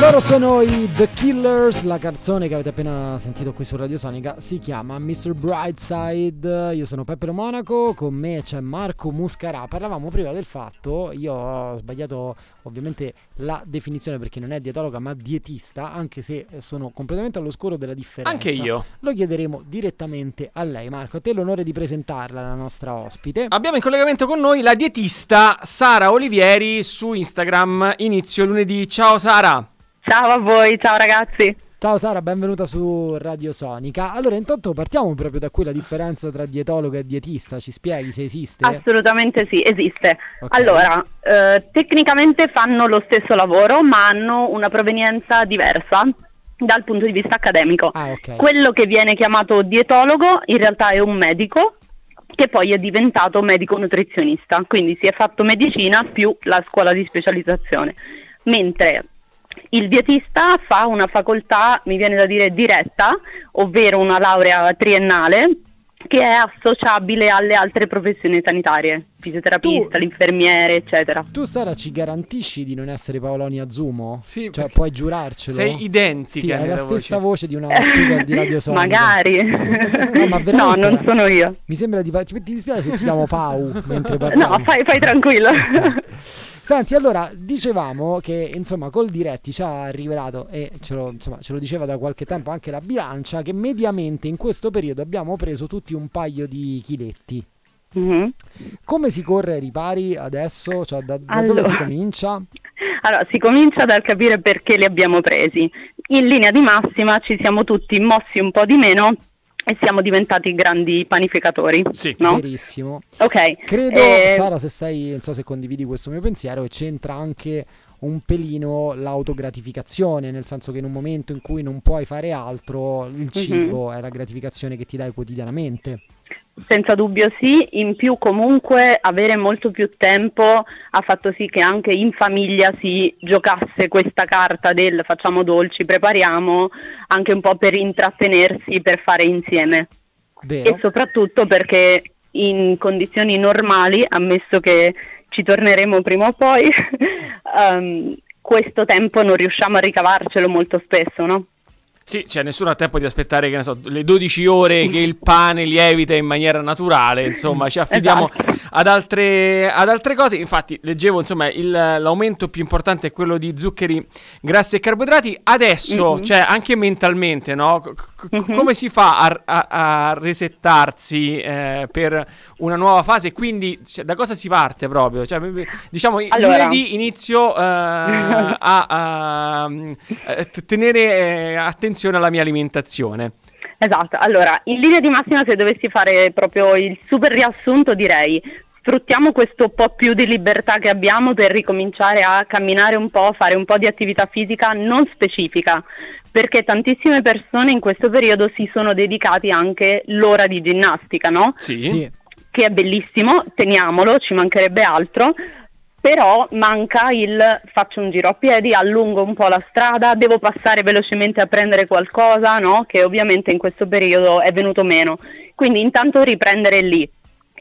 Loro sono i The Killers, la canzone che avete appena sentito qui su Radio Sonica si chiama Mr. Brightside, io sono Peppe Monaco, con me c'è Marco Muscarà, parlavamo prima del fatto, io ho sbagliato ovviamente la definizione perché non è dietologa ma dietista, anche se sono completamente all'oscuro della differenza. Anche io. Lo chiederemo direttamente a lei Marco, a te l'onore di presentarla, la nostra ospite. Abbiamo in collegamento con noi la dietista Sara Olivieri su Instagram, inizio lunedì. Ciao Sara! Ciao a voi, ciao ragazzi. Ciao Sara, benvenuta su Radio Sonica. Allora, intanto partiamo proprio da qui la differenza tra dietologo e dietista, ci spieghi se esiste? Assolutamente sì, esiste. Ok. Allora, eh, tecnicamente fanno lo stesso lavoro, ma hanno una provenienza diversa dal punto di vista accademico. Ah, ok. Quello che viene chiamato dietologo in realtà è un medico che poi è diventato medico nutrizionista, quindi si è fatto medicina più la scuola di specializzazione. Mentre il dietista fa una facoltà, mi viene da dire diretta, ovvero una laurea triennale che è associabile alle altre professioni sanitarie, fisioterapista, Tu- l'infermiere, eccetera. Tu Sara ci garantisci di non essere Paoloni Azumo? Sì, Cioè puoi giurarcelo? Sei identica Sì, hai la stessa voce. voce di una speaker di Radio Sonica. Magari. No, ma no, non sono io. Mi sembra di... Ti, ti dispiace se ti chiamo Pau mentre parliamo? No, fai, fai tranquillo. Senti, allora, dicevamo che insomma col Diretti ci ha rivelato, e ce lo, insomma, ce lo diceva da qualche tempo anche la bilancia, che mediamente in questo periodo abbiamo preso tutti un paio di chiletti. Mhm. Come si corre ai ripari adesso? Cioè, da, da Allora. dove si comincia? Allora, si comincia dal capire perché li abbiamo presi. In linea di massima ci siamo tutti mossi un po' di meno e siamo diventati grandi panificatori. Sì. no? Verissimo. Ok. Credo, eh, Sara, se sei, non so se condividi questo mio pensiero, che c'entra anche un pelino l'autogratificazione, nel senso che in un momento in cui non puoi fare altro, Mhm. il cibo è la gratificazione che ti dai quotidianamente. Senza dubbio sì, in più comunque avere molto più tempo ha fatto sì che anche in famiglia si giocasse questa carta del facciamo dolci, prepariamo, anche un po' per intrattenersi, per fare insieme. Vero? E soprattutto perché in condizioni normali, ammesso che ci torneremo prima o poi, ehm, questo tempo non riusciamo a ricavarcelo molto spesso, no? Sì, cioè nessuno ha tempo di aspettare, che ne so, le 12 ore che il pane lievita in maniera naturale, insomma, ci affidiamo Esatto. Ad, altre, ad altre cose. Infatti, leggevo, insomma, il- l'aumento più importante è quello di zuccheri, grassi e carboidrati. Adesso, Mhm. cioè, anche mentalmente, no? C- Mhm. Come si fa a, a- a resettarsi eh, per una nuova fase? Quindi, cioè, da cosa si parte proprio? Cioè, diciamo, Allora. lunedì inizio eh, a, a- t- tenere eh, attenzione alla mia alimentazione. Esatto, allora in linea di massima se dovessi fare proprio il super riassunto direi sfruttiamo questo po' più di libertà che abbiamo per ricominciare a camminare un po', fare un po' di attività fisica non specifica, perché tantissime persone in questo periodo si sono dedicati anche l'ora di ginnastica, no? Sì. Sì. che è bellissimo, teniamolo, ci mancherebbe altro, però manca il faccio un giro a piedi, allungo un po' la strada, devo passare velocemente a prendere qualcosa, no? che ovviamente in questo periodo è venuto meno. Quindi intanto riprendere lì,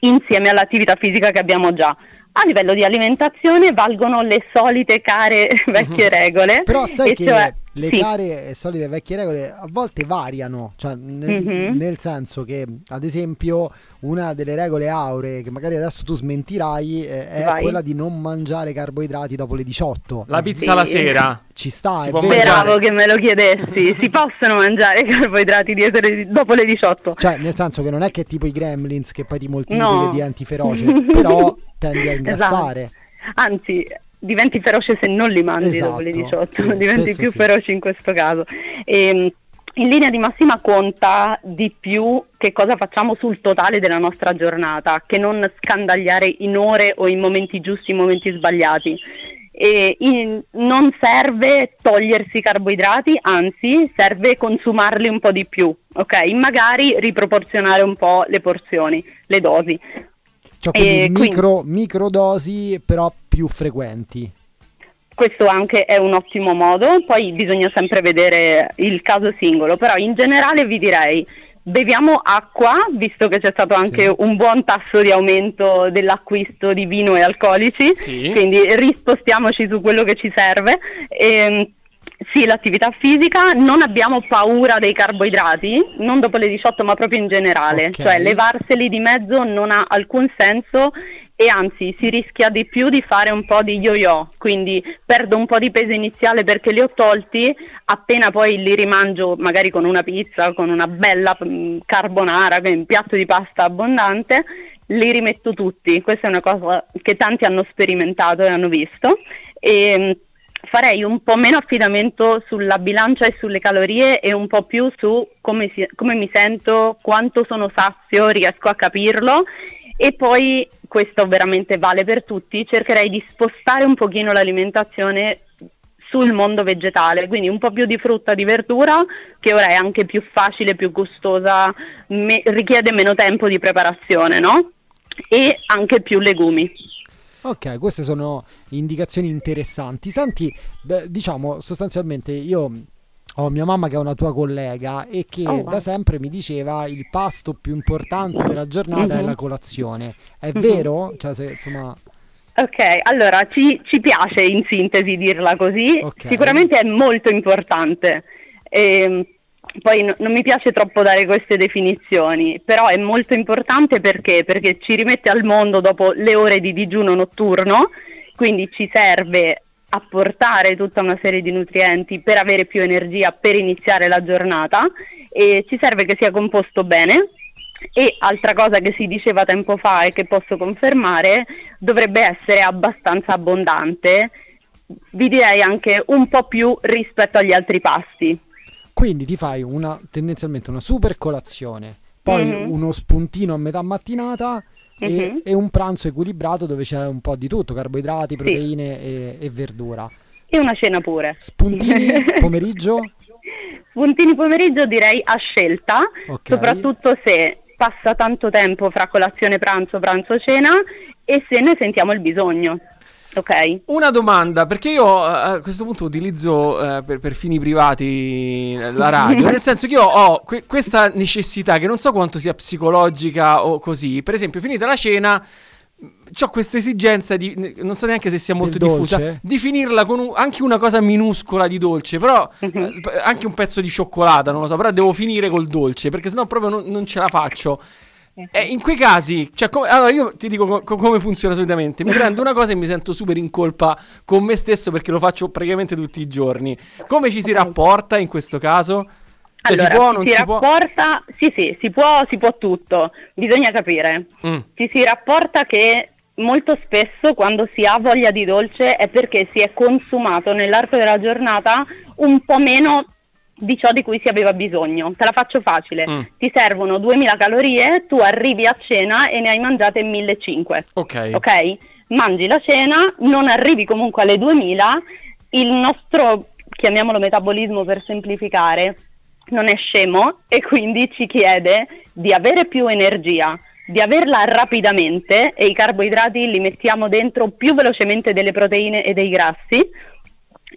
insieme all'attività fisica che abbiamo già. A livello di alimentazione valgono le solite care vecchie regole. Però sai e che cioè- le sì. care e solite vecchie regole a volte variano, cioè nel, Mhm. nel senso che ad esempio una delle regole auree che magari adesso tu smentirai eh, è Vai. quella di non mangiare carboidrati dopo le 18. La pizza Sì. la sera. Ci sta, Si. Speravo che me lo chiedessi. Si possono mangiare carboidrati dietro le- dopo le 18? Cioè, nel senso che non è che tipo i gremlins che poi ti moltiplichi No. e diventi feroce, però tendi a ingrassare. Esatto. Anzi, diventi feroce se non li mangi Esatto, dopo le 18, sì, diventi più sì. feroce in questo caso. Ehm, in linea di massima conta di più che cosa facciamo sul totale della nostra giornata, che non scandagliare in ore o in momenti giusti, in momenti sbagliati. E in- non serve togliersi i carboidrati, anzi serve consumarli un po' di più, ok? Magari riproporzionare un po' le porzioni, le dosi. Cioè, quindi, E quindi- micro, microdosi però più frequenti. Questo anche è un ottimo modo, poi bisogna sempre vedere il caso singolo, però in generale vi direi beviamo acqua, visto che c'è stato anche Sì. un buon tasso di aumento dell'acquisto di vino e alcolici, Sì. quindi rispostiamoci su quello che ci serve. Ehm, sì, l'attività fisica, non abbiamo paura dei carboidrati, non dopo le 18 ma proprio in generale, Ok. cioè levarseli di mezzo non ha alcun senso e anzi si rischia di più di fare un po' di yo-yo, quindi perdo un po' di peso iniziale perché li ho tolti, appena poi li rimangio magari con una pizza, con una bella mm, carbonara, quindi un piatto di pasta abbondante, li rimetto tutti. Questa è una cosa che tanti hanno sperimentato e hanno visto. E, mm, farei un po' meno affidamento sulla bilancia e sulle calorie e un po' più su come, si- come mi sento, quanto sono sazio, riesco a capirlo e poi questo veramente vale per tutti, cercherei di spostare un pochino l'alimentazione sul mondo vegetale, quindi un po' più di frutta, di verdura, che ora è anche più facile, più gustosa, me- richiede meno tempo di preparazione, no? E anche più legumi. Ok, queste sono indicazioni interessanti. Senti, beh, diciamo sostanzialmente io ho mia mamma che è una tua collega e che Oh, wow. da sempre mi diceva il pasto più importante della giornata è Mhm. la colazione. È Mhm. vero? Cioè, se, insomma, Ok, allora ci, ci piace in sintesi dirla così, Ok. sicuramente è molto importante. Ehm, poi no- non mi piace troppo dare queste definizioni, però è molto importante perché? Perché ci rimette al mondo dopo le ore di digiuno notturno, quindi ci serve apportare tutta una serie di nutrienti per avere più energia per iniziare la giornata e ci serve che sia composto bene. E altra cosa che si diceva tempo fa e che posso confermare, dovrebbe essere abbastanza abbondante, vi direi anche un po' più rispetto agli altri pasti. Quindi ti fai una, tendenzialmente una super colazione, poi Mhm. uno spuntino a metà mattinata e, Mhm. e un pranzo equilibrato dove c'è un po' di tutto, carboidrati, proteine e, e verdura. E una cena pure. Spuntini pomeriggio? Spuntini pomeriggio direi a scelta, Ok. soprattutto se passa tanto tempo fra colazione, pranzo, pranzo, cena e se ne sentiamo il bisogno. Ok? Una domanda, perché io eh, a questo punto utilizzo eh, per, per fini privati eh, la radio, nel senso che io ho que- questa necessità che non so quanto sia psicologica o così, per esempio finita la cena ho questa esigenza di, non so neanche se sia molto diffusa, dolce? di finirla con un- anche una cosa minuscola di dolce, però Mhm. eh, anche un pezzo di cioccolata, non lo so, però devo finire col dolce, perché sennò proprio non, non ce la faccio. E in quei casi, cioè, come- allora io ti dico co- co- come funziona solitamente. Mi prendo una cosa e mi sento super in colpa con me stesso perché lo faccio praticamente tutti i giorni. Come ci si rapporta in questo caso? Cioè, allora, si può, non si, si può? rapporta, sì sì, si può, si può tutto, bisogna capire. Mm. Ci si rapporta che molto spesso quando si ha voglia di dolce è perché si è consumato nell'arco della giornata un po' meno di ciò di cui si aveva bisogno. Te la faccio facile. Mm. Ti servono 2000 calorie, tu arrivi a cena e ne hai mangiate 1500. Ok. Ok? Mangi la cena, non arrivi comunque alle 2000, il nostro, chiamiamolo metabolismo per semplificare, non è scemo e quindi ci chiede di avere più energia, di averla rapidamente e i carboidrati li mettiamo dentro più velocemente delle proteine e dei grassi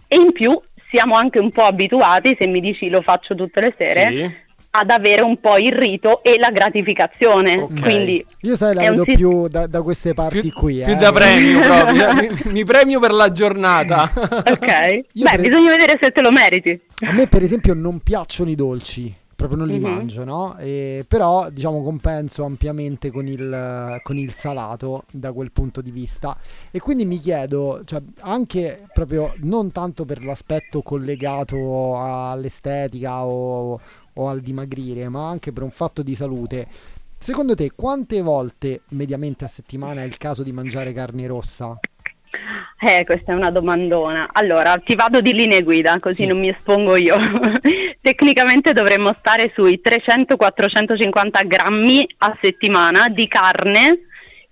e in più siamo anche un po' abituati, se mi dici lo faccio tutte le sere, Sì. ad avere un po' il rito e la gratificazione. Ok. Quindi Io sai, la vedo si- più da, da queste parti Più, qui. più eh. da premio proprio. mi, mi premio per la giornata. Ok, Io beh, pre- bisogna vedere se te lo meriti. A me, per esempio, non piacciono i dolci. Proprio non li Mhm. mangio, no? E- però, diciamo, compenso ampiamente con il, con il salato da quel punto di vista. E quindi mi chiedo, cioè, anche proprio non tanto per l'aspetto collegato all'estetica o, o al dimagrire, ma anche per un fatto di salute. Secondo te, quante volte mediamente a settimana è il caso di mangiare carne rossa? Eh, questa è una domandona. Allora, ti vado di linee guida, così Sì. non mi espongo io. Tecnicamente dovremmo stare sui 300-450 grammi a settimana di carne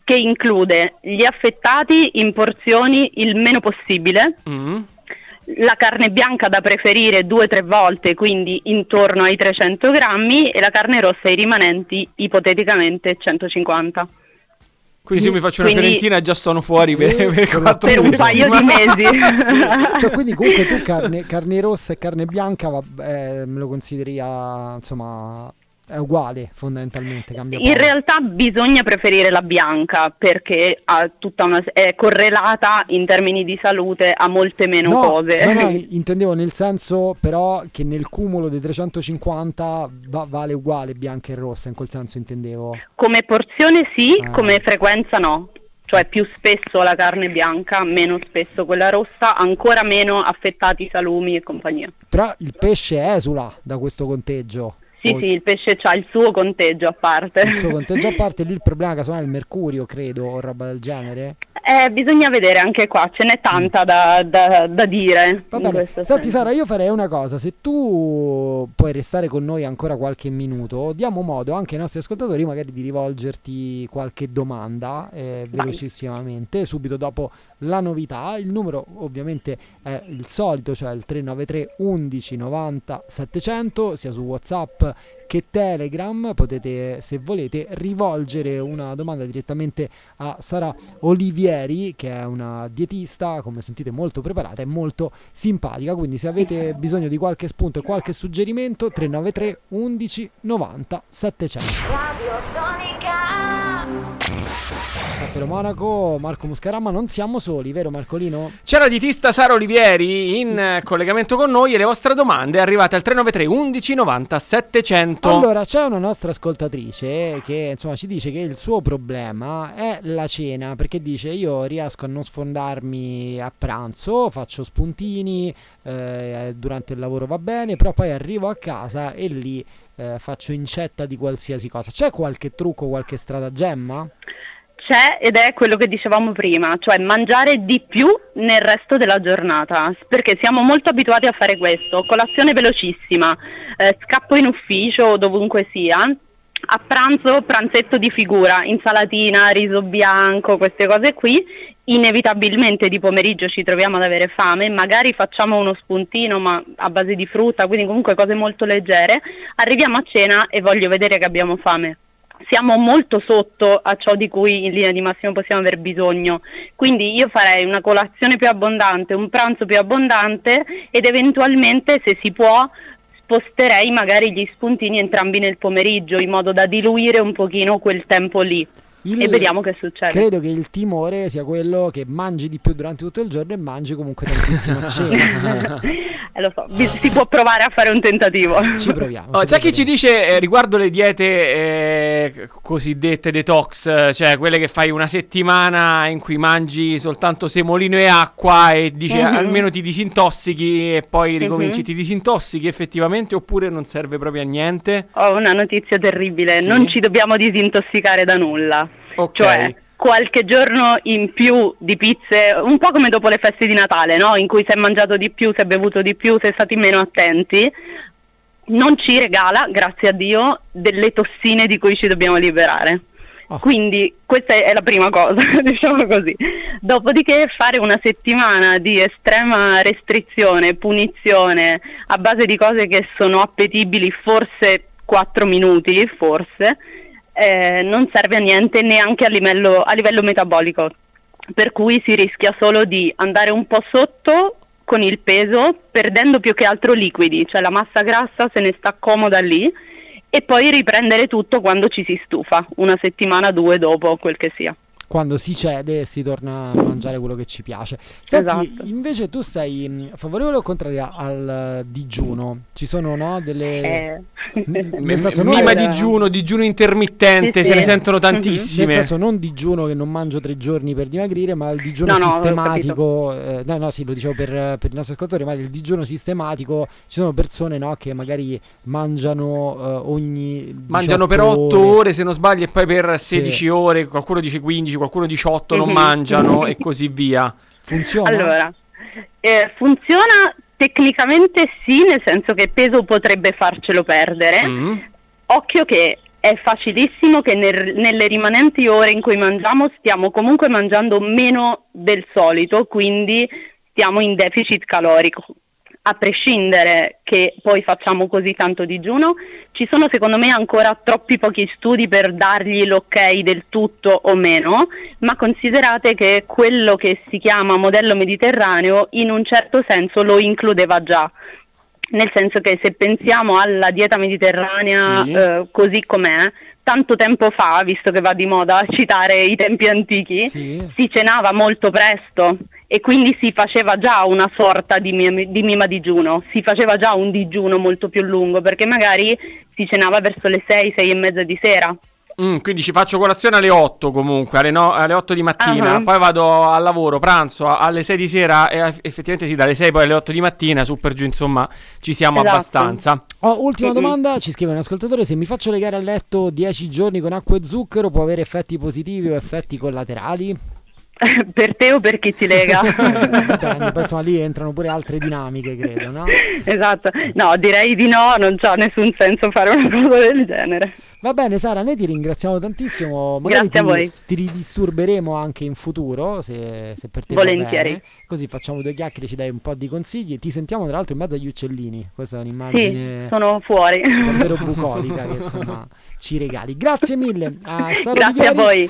che include gli affettati in porzioni il meno possibile, Mm. la carne bianca da preferire due o tre volte, quindi intorno ai 300 grammi, e la carne rossa i rimanenti ipoteticamente 150. Quindi se io mi faccio una Quindi- fiorentina già sono fuori per, per Per un paio di mesi. Cioè, quindi comunque tu carne, carne rossa e carne bianca va- eh, me lo consideri ah, insomma è uguale fondamentalmente. Cambia in realtà bisogna preferire la bianca perché una, è correlata in termini di salute a molte meno no, cose. No, no, intendevo nel senso però che nel cumulo dei 350 va, vale uguale bianca e rossa, in quel senso intendevo. Come porzione sì, ah. come frequenza no cioè più spesso la carne bianca, meno spesso quella rossa, ancora meno affettati salumi e compagnia. Però il pesce esula da questo conteggio. Sì, o... sì, il pesce ha il suo conteggio a parte. Il suo conteggio a parte, lì il problema casomai è il mercurio, credo, o roba del genere. Eh, bisogna vedere anche qua, ce n'è tanta da, da, da dire. Va bene, senti senso. Sara, io farei una cosa, se tu puoi restare con noi ancora qualche minuto, diamo modo anche ai nostri ascoltatori magari di rivolgerti qualche domanda eh, velocissimamente, subito dopo la novità. Il numero ovviamente è il solito, cioè il 393 11 90 700, sia su WhatsApp che Telegram. Potete, se volete, rivolgere una domanda direttamente a Sara Olivieri, che è una dietista, come sentite, molto preparata e molto simpatica. Quindi, se avete bisogno di qualche spunto e qualche suggerimento, 393 11 90 700. Radio Sonica. Cappello Monaco, Marco Muscaramma, non siamo soli, vero Marcolino? C'è la dietista Sara Olivieri in collegamento con noi e le vostre domande arrivate al 393 11 90 700. Allora, c'è una nostra ascoltatrice che insomma ci dice che il suo problema è la cena, perché dice io riesco a non sfondarmi a pranzo, faccio spuntini, eh, durante il lavoro va bene, però poi arrivo a casa e lì eh, faccio incetta di qualsiasi cosa. C'è qualche trucco, qualche stratagemma? C'è ed è quello che dicevamo prima, cioè mangiare di più nel resto della giornata, perché siamo molto abituati a fare questo, colazione velocissima, eh, scappo in ufficio o dovunque sia, a pranzo pranzetto di figura, insalatina, riso bianco, queste cose qui, inevitabilmente di pomeriggio ci troviamo ad avere fame, magari facciamo uno spuntino ma a base di frutta, quindi comunque cose molto leggere, arriviamo a cena e voglio vedere che abbiamo fame siamo molto sotto a ciò di cui in linea di massimo possiamo aver bisogno. Quindi io farei una colazione più abbondante, un pranzo più abbondante ed eventualmente, se si può, sposterei magari gli spuntini entrambi nel pomeriggio in modo da diluire un pochino quel tempo lì. Il, e vediamo che succede. Credo che il timore sia quello che mangi di più durante tutto il giorno e mangi comunque tantissimo a cena. eh, lo so, si può provare a fare un tentativo. Ci proviamo. Oh, c'è chi ci dice eh, riguardo le diete eh, cosiddette detox, cioè quelle che fai una settimana in cui mangi soltanto semolino e acqua e dice mm-hmm. almeno ti disintossichi e poi ricominci. Mm-hmm. Ti disintossichi effettivamente oppure non serve proprio a niente? Ho una notizia terribile, sì. non ci dobbiamo disintossicare da nulla. Ok. Cioè, qualche giorno in più di pizze, un po' come dopo le feste di Natale, no? in cui si è mangiato di più, si è bevuto di più, si è stati meno attenti, non ci regala, grazie a Dio, delle tossine di cui ci dobbiamo liberare. Oh. Quindi questa è la prima cosa, diciamo così. Dopodiché fare una settimana di estrema restrizione, punizione, a base di cose che sono appetibili forse 4 minuti, forse, eh, non serve a niente neanche a livello, a livello metabolico, per cui si rischia solo di andare un po' sotto con il peso, perdendo più che altro liquidi, cioè la massa grassa se ne sta comoda lì e poi riprendere tutto quando ci si stufa, una settimana, due dopo, quel che sia quando si cede e si torna a mangiare quello che ci piace. Senti, esatto. invece tu sei mm, favorevole o contraria al digiuno? Ci sono no, delle... Eh. Nel senso, non Prima digiuno, digiuno intermittente, sì, se sì. ne sentono tantissime. Nel senso non digiuno che non mangio tre giorni per dimagrire, ma il digiuno no, sistematico... Eh, no, no, sì, lo dicevo per, per i nostri ascoltatori, ma il digiuno sistematico, ci sono persone no, che magari mangiano uh, ogni... Mangiano per 8 ore. ore, se non sbaglio, e poi per 16 sì. ore, qualcuno dice 15, qualcuno 18 non mhm. mangiano e così via. Funziona? Allora, eh, funziona tecnicamente sì, nel senso che peso potrebbe farcelo perdere. Mm. Occhio che è facilissimo che nel, nelle rimanenti ore in cui mangiamo stiamo comunque mangiando meno del solito, quindi stiamo in deficit calorico a prescindere che poi facciamo così tanto digiuno, ci sono secondo me ancora troppi pochi studi per dargli l'ok del tutto o meno, ma considerate che quello che si chiama modello mediterraneo in un certo senso lo includeva già. nel senso che se pensiamo alla dieta mediterranea Sì. eh, così com'è, tanto tempo fa, visto che va di moda citare i tempi antichi, Sì. si cenava molto presto e quindi si faceva già una sorta di, mim- di mima digiuno, si faceva già un digiuno molto più lungo perché magari si cenava verso le 6, 6 e mezza di sera. Mm, quindi ci faccio colazione alle 8 comunque, alle, no- alle 8 di mattina, Ah. poi vado al lavoro, pranzo alle 6 di sera e effettivamente sì, dalle 6 poi alle 8 di mattina, su per giù insomma ci siamo Esatto. abbastanza. Oh, ultima domanda, ci scrive un ascoltatore, se mi faccio legare a letto 10 giorni con acqua e zucchero può avere effetti positivi o effetti collaterali? per te o per chi ti lega? Dipende, poi insomma lì entrano pure altre dinamiche, credo, no? esatto, no, direi di no, non c'ha nessun senso fare una cosa del genere. Va bene Sara, noi ti ringraziamo tantissimo, magari Grazie a ti, voi. ti ridisturberemo anche in futuro se, se per te Volentieri. bene. Così facciamo due chiacchiere, ci dai un po' di consigli. Ti sentiamo tra l'altro in mezzo agli uccellini, questa è un'immagine Sì, sono fuori. davvero bucolica che insomma ci regali. Grazie mille a Sara Grazie a voi.